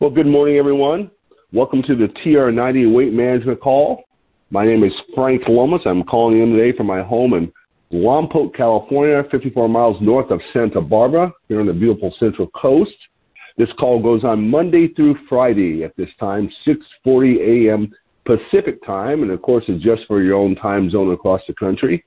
Well, good morning, everyone. Welcome to the TR90 Weight Management Call. My name is Frank Lomas. I'm calling in today from my home in Lompoc, California, 54 miles north of Santa Barbara, here on the beautiful Central Coast. This call goes on Monday through Friday at this time, 6:40 a.m. Pacific time, and of course, it's just for your own time zone across the country.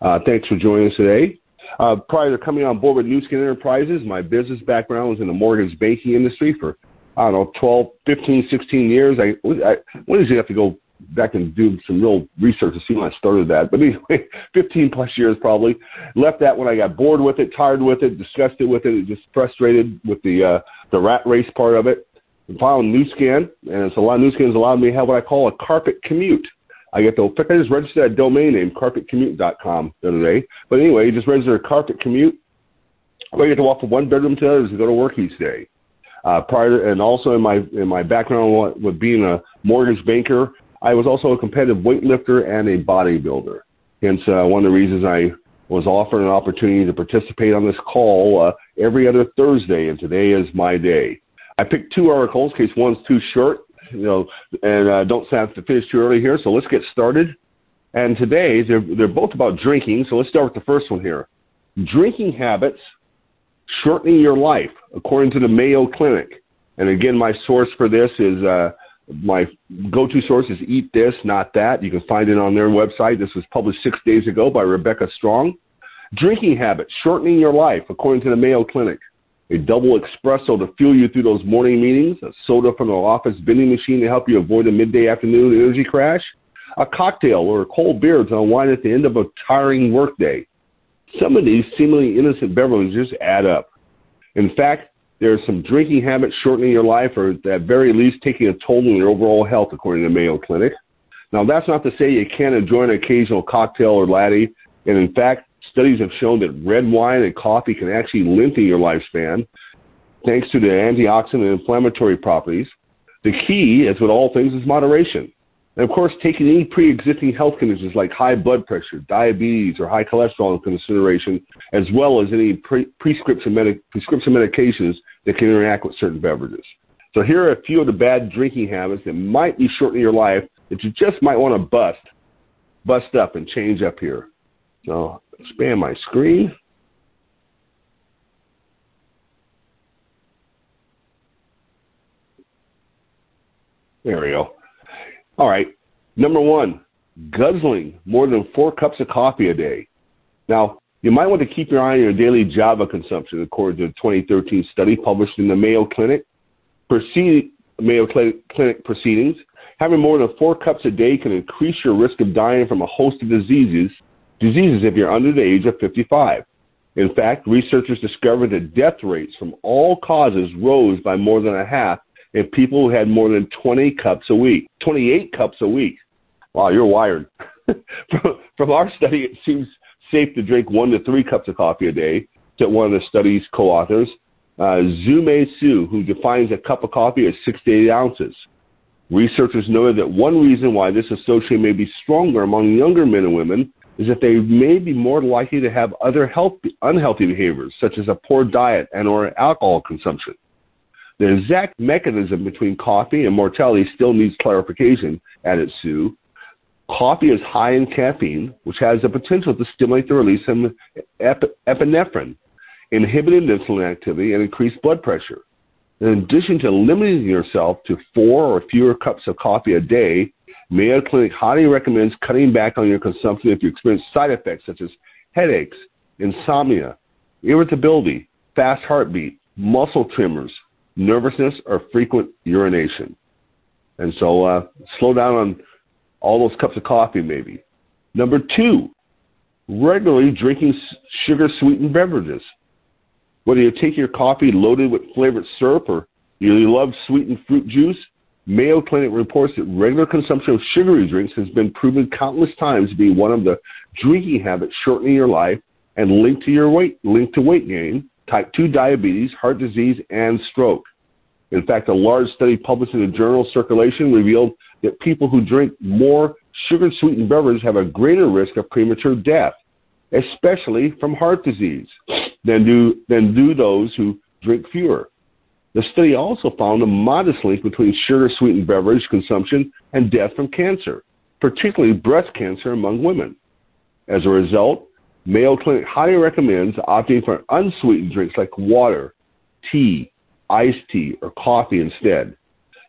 Uh, thanks for joining us today. Uh, prior to coming on board with Nu Skin Enterprises, my business background was in the mortgage banking industry for I don't know 12, 15, 16 years. I, I when did you have to go back and do some real research to see when I started that. But anyway, 15 plus years probably. Left that when I got bored with it, tired with it, disgusted with it, just frustrated with the uh, the rat race part of it. And found Skin, and it's a lot. Skin has allowed me to have what I call a carpet commute. I get fact, I just registered that domain name, carpetcommute.com the other day. But anyway, you just register a carpet commute. Where you get to walk from one bedroom to the other to go to work each day. Uh, prior to, and also in my in my background with being a mortgage banker, I was also a competitive weightlifter and a bodybuilder. Hence, uh, one of the reasons I was offered an opportunity to participate on this call uh, every other Thursday, and today is my day. I picked two articles in case one's too short, you know, and uh, don't have to finish too early here. So let's get started. And today they're they're both about drinking. So let's start with the first one here. Drinking habits shortening your life, according to the Mayo Clinic. And again, my source for this is uh, my go-to source is Eat This, Not That. You can find it on their website. This was published six days ago by Rebecca Strong. Drinking habits, shortening your life, according to the Mayo Clinic. A double espresso to fuel you through those morning meetings. A soda from the office vending machine to help you avoid a midday afternoon energy crash. A cocktail or a cold beer to unwind at the end of a tiring workday. Some of these seemingly innocent beverages just add up. In fact, there are some drinking habits shortening your life or at the very least taking a toll on your overall health, according to Mayo Clinic. Now, that's not to say you can't enjoy an occasional cocktail or latte. And in fact, studies have shown that red wine and coffee can actually lengthen your lifespan thanks to the antioxidant and inflammatory properties. The key, as with all things, is moderation. And of course, taking any pre-existing health conditions like high blood pressure, diabetes, or high cholesterol into consideration, as well as any pre- prescription, medic- prescription medications that can interact with certain beverages. So here are a few of the bad drinking habits that might be shortening your life that you just might want to bust, bust up and change up here. So expand my screen. There we go. All right. Number one, guzzling more than four cups of coffee a day. Now, you might want to keep your eye on your daily Java consumption, according to a 2013 study published in the Mayo Clinic. Proceed, Mayo Clinic proceedings. Having more than four cups a day can increase your risk of dying from a host of diseases, diseases if you're under the age of 55. In fact, researchers discovered that death rates from all causes rose by more than a half if people had more than 20 cups a week, 28 cups a week. Wow, you're wired. from, from our study, it seems safe to drink one to three cups of coffee a day, said one of the study's co-authors. Uh, Xuemei Sui, who defines a cup of coffee as six to eight ounces. Researchers noted that one reason why this association may be stronger among younger men and women is that they may be more likely to have other health, unhealthy behaviors, such as a poor diet and or alcohol consumption. The exact mechanism between coffee and mortality still needs clarification, added Sui. Coffee is high in caffeine, which has the potential to stimulate the release of epinephrine, inhibit insulin activity, and increase blood pressure. In addition to limiting yourself to four or fewer cups of coffee a day, Mayo Clinic highly recommends cutting back on your consumption if you experience side effects such as headaches, insomnia, irritability, fast heartbeat, muscle tremors, nervousness, or frequent urination. And so uh, slow down on all those cups of coffee, maybe. Number two, regularly drinking sugar sweetened beverages. Whether you take your coffee loaded with flavored syrup or you love sweetened fruit juice, Mayo Clinic reports that regular consumption of sugary drinks has been proven countless times to be one of the drinking habits shortening your life and linked to your weight, linked to weight gain, type 2 diabetes, heart disease, and stroke. In fact, a large study published in the journal Circulation revealed that people who drink more sugar sweetened beverages have a greater risk of premature death, especially from heart disease, than do, than do those who drink fewer. The study also found a modest link between sugar sweetened beverage consumption and death from cancer, particularly breast cancer among women. As a result, Mayo Clinic highly recommends opting for unsweetened drinks like water, tea, iced tea, or coffee instead.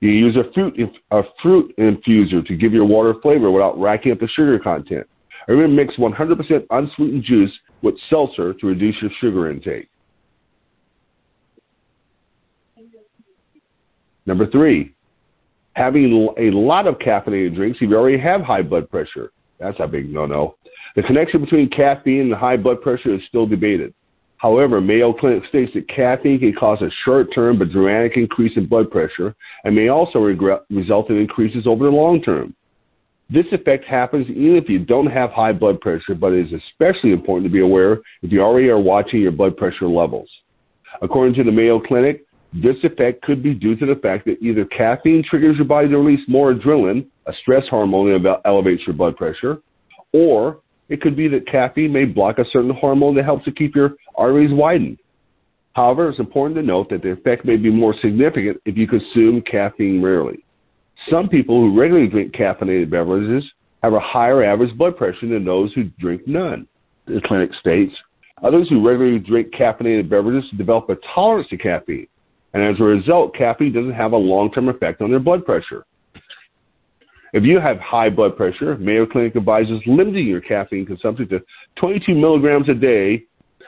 You use a fruit, a fruit infuser to give your water flavor without racking up the sugar content. Or even mix 100% unsweetened juice with seltzer to reduce your sugar intake. Number three, having a lot of caffeinated drinks if you already have high blood pressure. That's a big no-no. The connection between caffeine and high blood pressure is still debated. However, Mayo Clinic states that caffeine can cause a short-term but dramatic increase in blood pressure and may also regret, result in increases over the long term. This effect happens even if you don't have high blood pressure, but it is especially important to be aware if you already are watching your blood pressure levels. According to the Mayo Clinic, this effect could be due to the fact that either caffeine triggers your body to release more adrenaline, a stress hormone that elevates your blood pressure, or it could be that caffeine may block a certain hormone that helps to keep your arteries widened. However, it's important to note that the effect may be more significant if you consume caffeine rarely. Some people who regularly drink caffeinated beverages have a higher average blood pressure than those who drink none, the clinic states. Others who regularly drink caffeinated beverages develop a tolerance to caffeine, and as a result, caffeine doesn't have a long term effect on their blood pressure. If you have high blood pressure, Mayo Clinic advises limiting your caffeine consumption to 22 milligrams a day,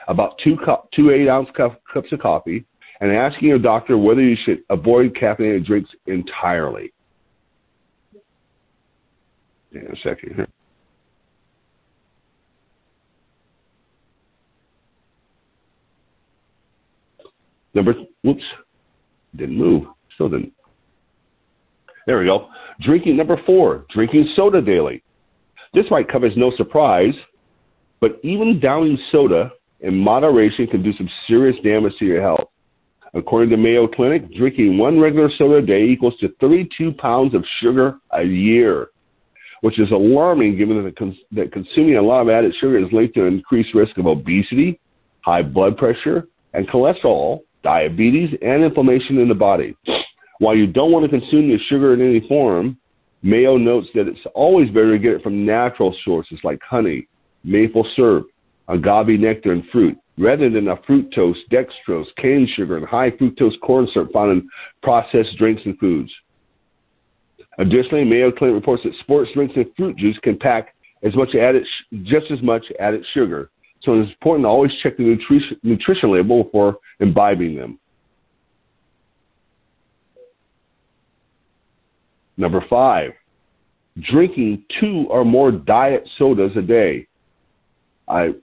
about two, cup, two eight ounce cup, cups of coffee, and asking your doctor whether you should avoid caffeinated drinks entirely. In a second here. Number, whoops, didn't move. Still didn't. There we go. Drinking number four, drinking soda daily. This might come as no surprise, but even downing soda in moderation can do some serious damage to your health. According to Mayo Clinic, drinking one regular soda a day equals to 32 pounds of sugar a year, which is alarming given that, cons- that consuming a lot of added sugar is linked to an increased risk of obesity, high blood pressure, and cholesterol, diabetes, and inflammation in the body. While you don't want to consume the sugar in any form, Mayo notes that it's always better to get it from natural sources like honey, maple syrup, agave nectar, and fruit, rather than a fructose, dextrose, cane sugar, and high fructose corn syrup found in processed drinks and foods. Additionally, Mayo Clinic reports that sports drinks and fruit juice can pack as much added, just as much added sugar. So it's important to always check the nutrition, nutrition label before imbibing them. Number five, drinking two or more diet sodas a day. I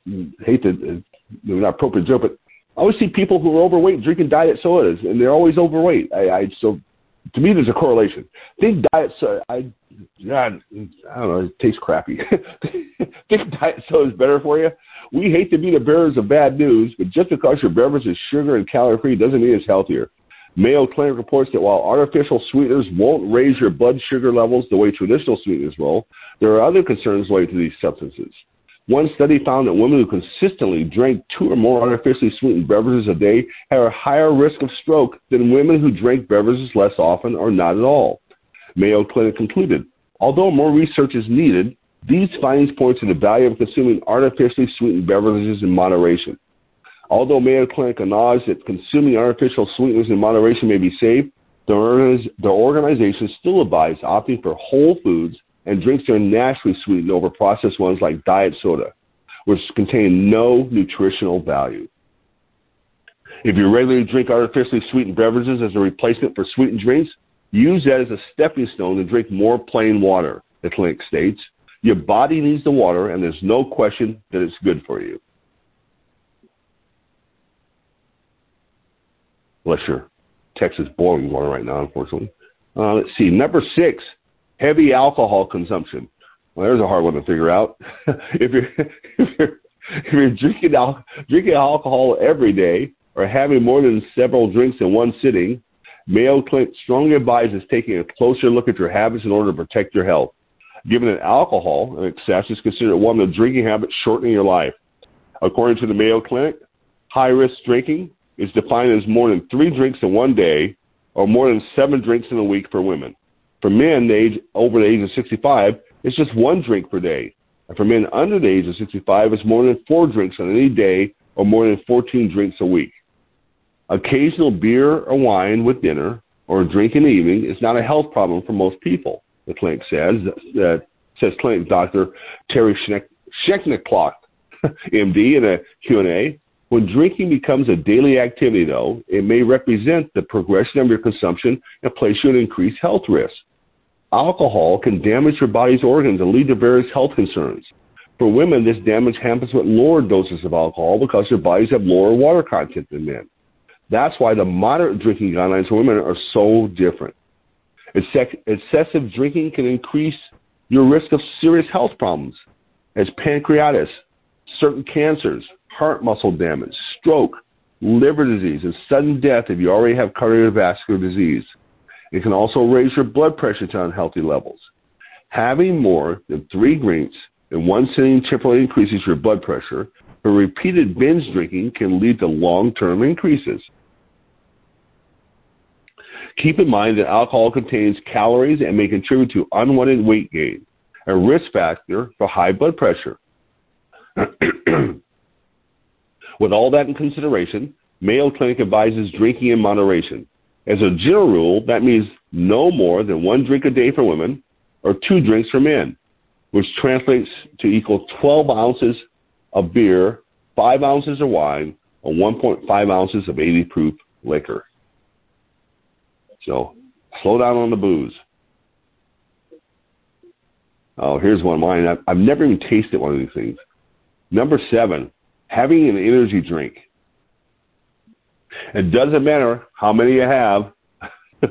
hate to, uh, they're not appropriate joke, but I always see people who are overweight drinking diet sodas, and they're always overweight. I, I so to me, there's a correlation. Think diet soda. I, God, I don't know. It tastes crappy. Think diet soda is better for you. We hate to be the bearers of bad news, but just because your beverage is sugar and calorie free doesn't mean it's healthier. Mayo Clinic reports that while artificial sweeteners won't raise your blood sugar levels the way traditional sweeteners will, there are other concerns related to these substances. One study found that women who consistently drank two or more artificially sweetened beverages a day had a higher risk of stroke than women who drank beverages less often or not at all. Mayo Clinic concluded, although more research is needed, these findings point to the value of consuming artificially sweetened beverages in moderation. Although Mayo Clinic acknowledges that consuming artificial sweeteners in moderation may be safe, the, organization still advises opting for whole foods and drinks are naturally sweetened over processed ones like diet soda, which contain no nutritional value. If you regularly drink artificially sweetened beverages as a replacement for sweetened drinks, use that as a stepping stone to drink more plain water, the clinic states. Your body needs the water, and there's no question that it's good for you. unless you're Texas boiling water right now, unfortunately. Uh, let's see. Number six, heavy alcohol consumption. Well, there's a hard one to figure out. if you're if you're if you're drinking al- drinking alcohol every day or having more than several drinks in one sitting, Mayo Clinic strongly advises taking a closer look at your habits in order to protect your health. Given that alcohol in excess is considered one of the drinking habits shortening your life. According to the Mayo Clinic, high risk drinking is defined as more than three drinks in one day or more than seven drinks in a week for women. For men the age, over the age of 65, it's just one drink per day. And for men under the age of 65, it's more than four drinks on any day or more than 14 drinks a week. Occasional beer or wine with dinner or a drink in the evening is not a health problem for most people, the clinic says, uh, says clinic doctor Terry Schneekloth, MD, in a Q&A. When drinking becomes a daily activity, though, it may represent the progression of your consumption and place you at increased health risk. Alcohol can damage your body's organs and lead to various health concerns. For women, this damage happens with lower doses of alcohol because their bodies have lower water content than men. That's why the moderate drinking guidelines for women are so different. Excessive drinking can increase your risk of serious health problems as pancreatitis, certain cancers, heart muscle damage, stroke, liver disease, and sudden death if you already have cardiovascular disease. It can also raise your blood pressure to unhealthy levels. Having more than three drinks in one sitting temporarily increases your blood pressure, but repeated binge drinking can lead to long term increases. Keep in mind that alcohol contains calories and may contribute to unwanted weight gain, a risk factor for high blood pressure. With all that in consideration, Mayo Clinic advises drinking in moderation. As a general rule, that means no more than one drink a day for women or two drinks for men, which translates to equal 12 ounces of beer, 5 ounces of wine, or 1.5 ounces of 80 proof liquor. So slow down on the booze. Oh, here's one of mine. I've, I've never even tasted one of these things. Number seven, having an energy drink. It doesn't matter how many you have.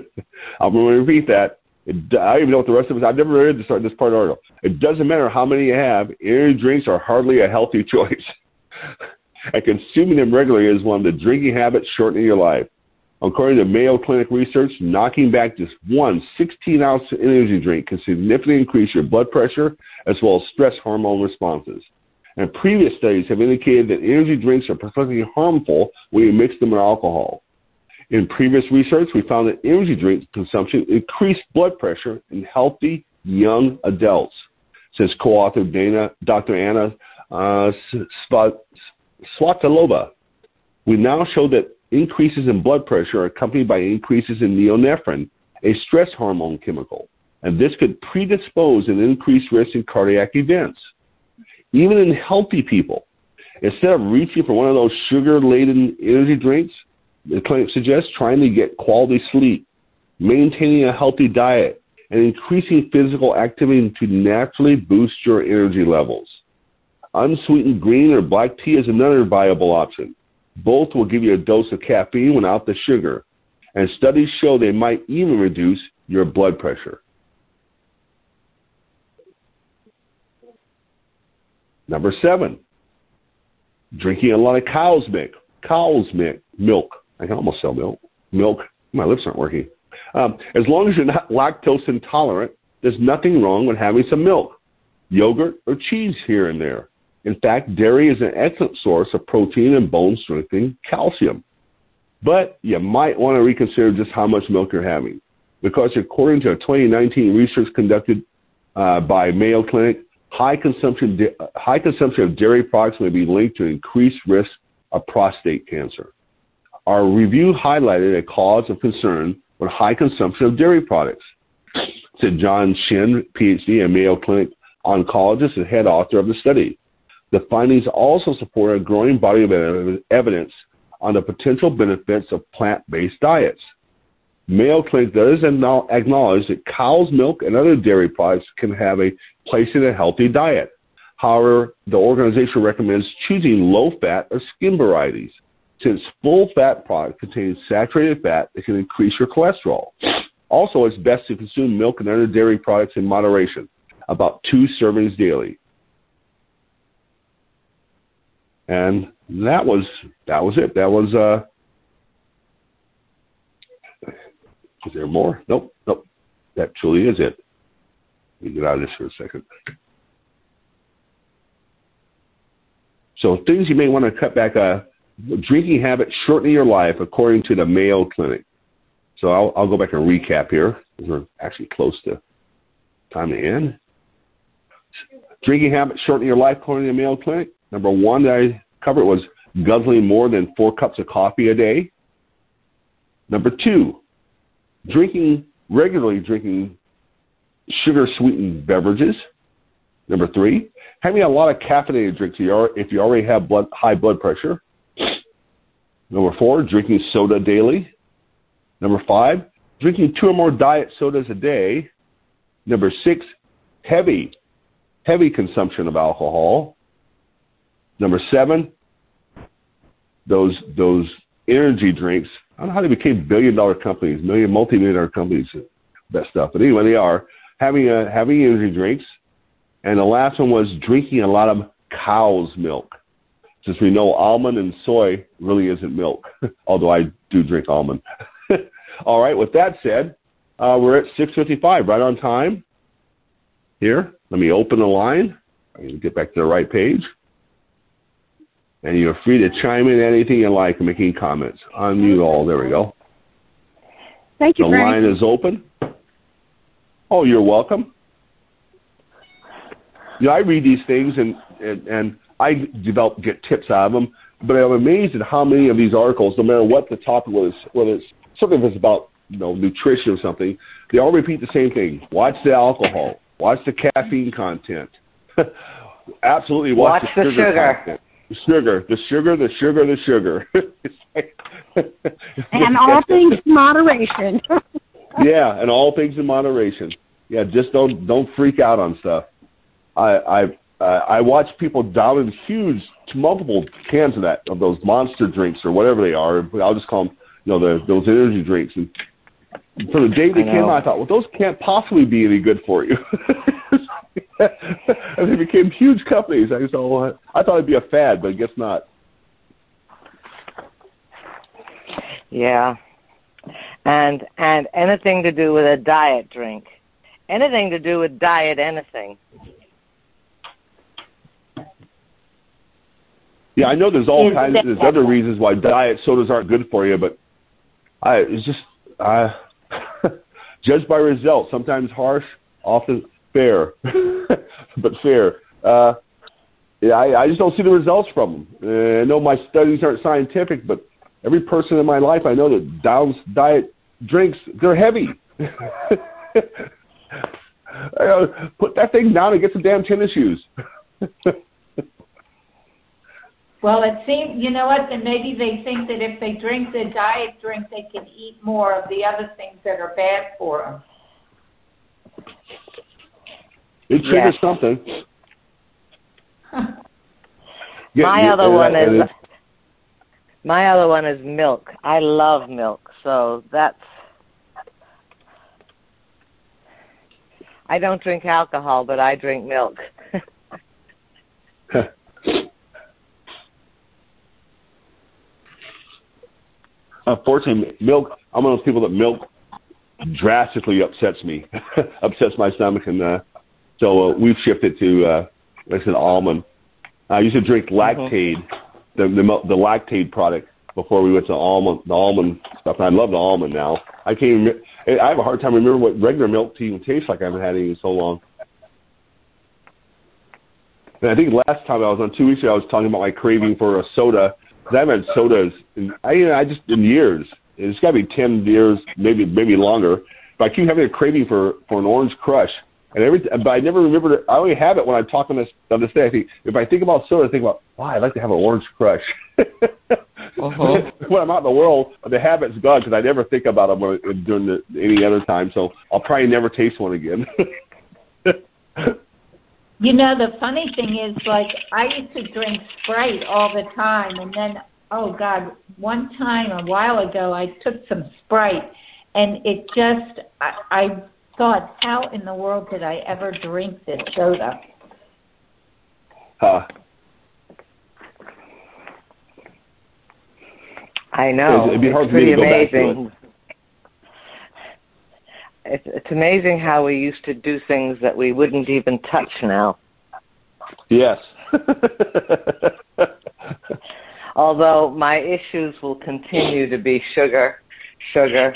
I'm going to repeat that. It, I don't even know what the rest of it is. I've never read this, this part of the article. It doesn't matter how many you have. Energy drinks are hardly a healthy choice. and consuming them regularly is one of the drinking habits shortening your life. According to Mayo Clinic research, knocking back just one 16 ounce energy drink can significantly increase your blood pressure as well as stress hormone responses. And previous studies have indicated that energy drinks are particularly harmful when you mix them with alcohol. In previous research, we found that energy drink consumption increased blood pressure in healthy young adults, says co-author Dana, Dr. Anna uh, Svatikova. We now show that increases in blood pressure are accompanied by increases in norepinephrine, a stress hormone chemical, and this could predispose an increased risk in cardiac events. Even in healthy people, instead of reaching for one of those sugar laden energy drinks, the clinic suggests trying to get quality sleep, maintaining a healthy diet, and increasing physical activity to naturally boost your energy levels. Unsweetened green or black tea is another viable option. Both will give you a dose of caffeine without the sugar, and studies show they might even reduce your blood pressure. Number seven, drinking a lot of cow's milk. Cow's milk. Milk. I can almost sell milk. Milk. My lips aren't working. Um, as long as you're not lactose intolerant, there's nothing wrong with having some milk, yogurt, or cheese here and there. In fact, dairy is an excellent source of protein and bone strengthening calcium. But you might want to reconsider just how much milk you're having. Because according to a 2019 research conducted uh, by Mayo Clinic, high consumption, high consumption of dairy products may be linked to increased risk of prostate cancer. Our review highlighted a cause of concern with high consumption of dairy products, said John Shin, PhD, a Mayo Clinic oncologist and head author of the study. The findings also support a growing body of evidence on the potential benefits of plant based diets. Mayo Clinic does acknowledge that cow's milk and other dairy products can have a place in a healthy diet. However, the organization recommends choosing low fat or skim varieties, since full fat products contain saturated fat that can increase your cholesterol. Also, it's best to consume milk and other dairy products in moderation, about two servings daily. And that was that was it. That was uh is there more? Nope, nope. That truly is it. Me get out of this for a second. So things you may want to cut back uh, drinking habits shortening your life according to the Mayo Clinic. So I'll, I'll go back and recap here. We're actually close to time to end. Drinking habits shortening your life according to the Mayo Clinic. Number one that I covered was guzzling more than four cups of coffee a day. Number two, drinking regularly drinking sugar sweetened beverages. Number three, having a lot of caffeinated drinks if you already have blood, high blood pressure. Number four, drinking soda daily. Number five, drinking two or more diet sodas a day. Number six, heavy, heavy consumption of alcohol. Number seven, those those energy drinks. I don't know how they became billion dollar companies, million multi million dollar companies, that stuff. But anyway, they are having a, having energy drinks. And the last one was drinking a lot of cow's milk. Since we know almond and soy really isn't milk, although I do drink almond. All right. With that said, uh, we're at 6:55, right on time. Here, let me open the line. I need to get back to the right page. And you're free to chime in anything you like making make any comments. Unmute all. There we go. Thank you, The Frank. line is open. Oh, you're welcome. You know, I read these things and, and, and I develop get tips out of them, but I'm amazed at how many of these articles, no matter what the topic was, whether it's something that's about you know nutrition or something, they all repeat the same thing. Watch the alcohol. Watch the caffeine content. Absolutely watch, Watch the sugar, sugar. content. The sugar, the sugar, the sugar, the sugar. Like- And all things in moderation. yeah, and all things in moderation. Yeah, just don't don't freak out on stuff. I I I watch people downing huge, multiple cans of that of those monster drinks or whatever they are. I'll just call them, you know, the, those energy drinks. And from the day they I came out, I thought, well, those can't possibly be any good for you. and they became huge companies. I thought, well, I thought it'd be a fad, but I guess not. Yeah. And and anything to do with a diet drink. Anything to do with diet anything. Yeah, I know there's all Is kinds. There's other reasons why diet sodas aren't good for you, but I it's just uh, judged by results. Sometimes harsh, often fair, but fair. Uh, yeah, I, I just don't see the results from them. Uh, I know my studies aren't scientific, but every person in my life I know that downs diet drinks, they're heavy. Put that thing down and get some damn tennis shoes. Well, it seems, you know what, then maybe they think that if they drink the diet drink, they can eat more of the other things that are bad for them. It triggers Yes. something. Yeah, my yeah, other and one that- and is my other one is milk. I love milk, so that's I don't drink alcohol, but I drink milk. Unfortunately, milk. I'm one of those people that milk drastically upsets me, upsets my stomach, and uh, so uh, we've shifted to, uh, like I said, almond. I used to drink Lactaid, the, the the Lactaid product before we went to almond, the almond stuff. And I love the almond now. I can't. Even, I have a hard time remembering what regular milk tea even tastes like. I haven't had any in so long. And I think last time I was on two weeks ago, I was talking about my craving for a soda. 'Cause I haven't had sodas in I, you know, I just in years. It's got to be ten years, maybe maybe longer. But I keep having a craving for for an orange crush. And every, but I never remember. I only have it when I'm talking this on this day. I think if I think about soda, I think about, wow, I'd like to have an orange crush. Uh-huh. when I'm out in the world, the habit's gone because I never think about them when, during the, any other time. So I'll probably never taste one again. You know, the funny thing is, like, I used to drink Sprite all the time, and then, oh God, one time a while ago, I took some Sprite, and it just, I, I thought, how in the world did I ever drink this soda? Huh. I know. It'd be hard it's for me to pretty go back to amazing. It's, it's amazing how we used to do things that we wouldn't even touch now. yes. Although my issues will continue to be sugar, sugar,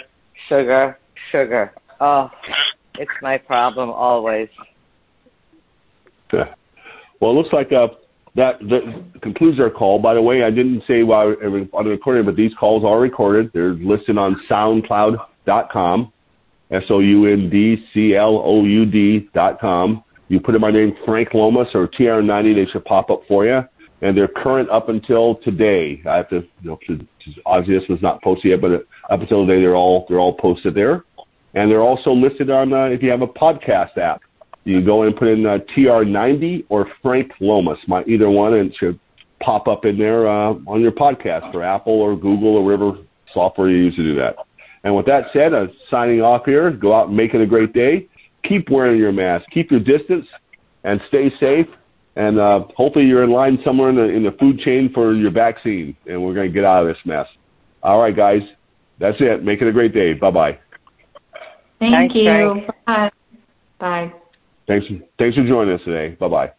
sugar, sugar. Oh, it's my problem always. Well, it looks like uh, that, that concludes our call. By the way, I didn't say while on the recording, but these calls are recorded. They're listed on SoundCloud.com, S-O-U-N-D-C-L-O-U-D dot com. You put in my name, Frank Lomas or TR90, they should pop up for you. And they're current up until today. I have to, you know, obviously this was not posted yet, but up until today, they're all they're all posted there, and they're also listed on uh, if you have a podcast app. You go and put in uh, TR90 or Frank Lomas, my either one, and it should pop up in there uh, on your podcast for Apple or Google or whatever software you use to do that. And with that said, I'm signing off here. Go out and make it a great day. Keep wearing your mask. Keep your distance, and stay safe. And uh, hopefully you're in line somewhere in the in the food chain for your vaccine, and we're going to get out of this mess. All right, guys, that's it. Make it a great day. Bye bye. Thank Thanks, you. Frank. Bye. Bye. Thanks, thanks for joining us today. Bye bye.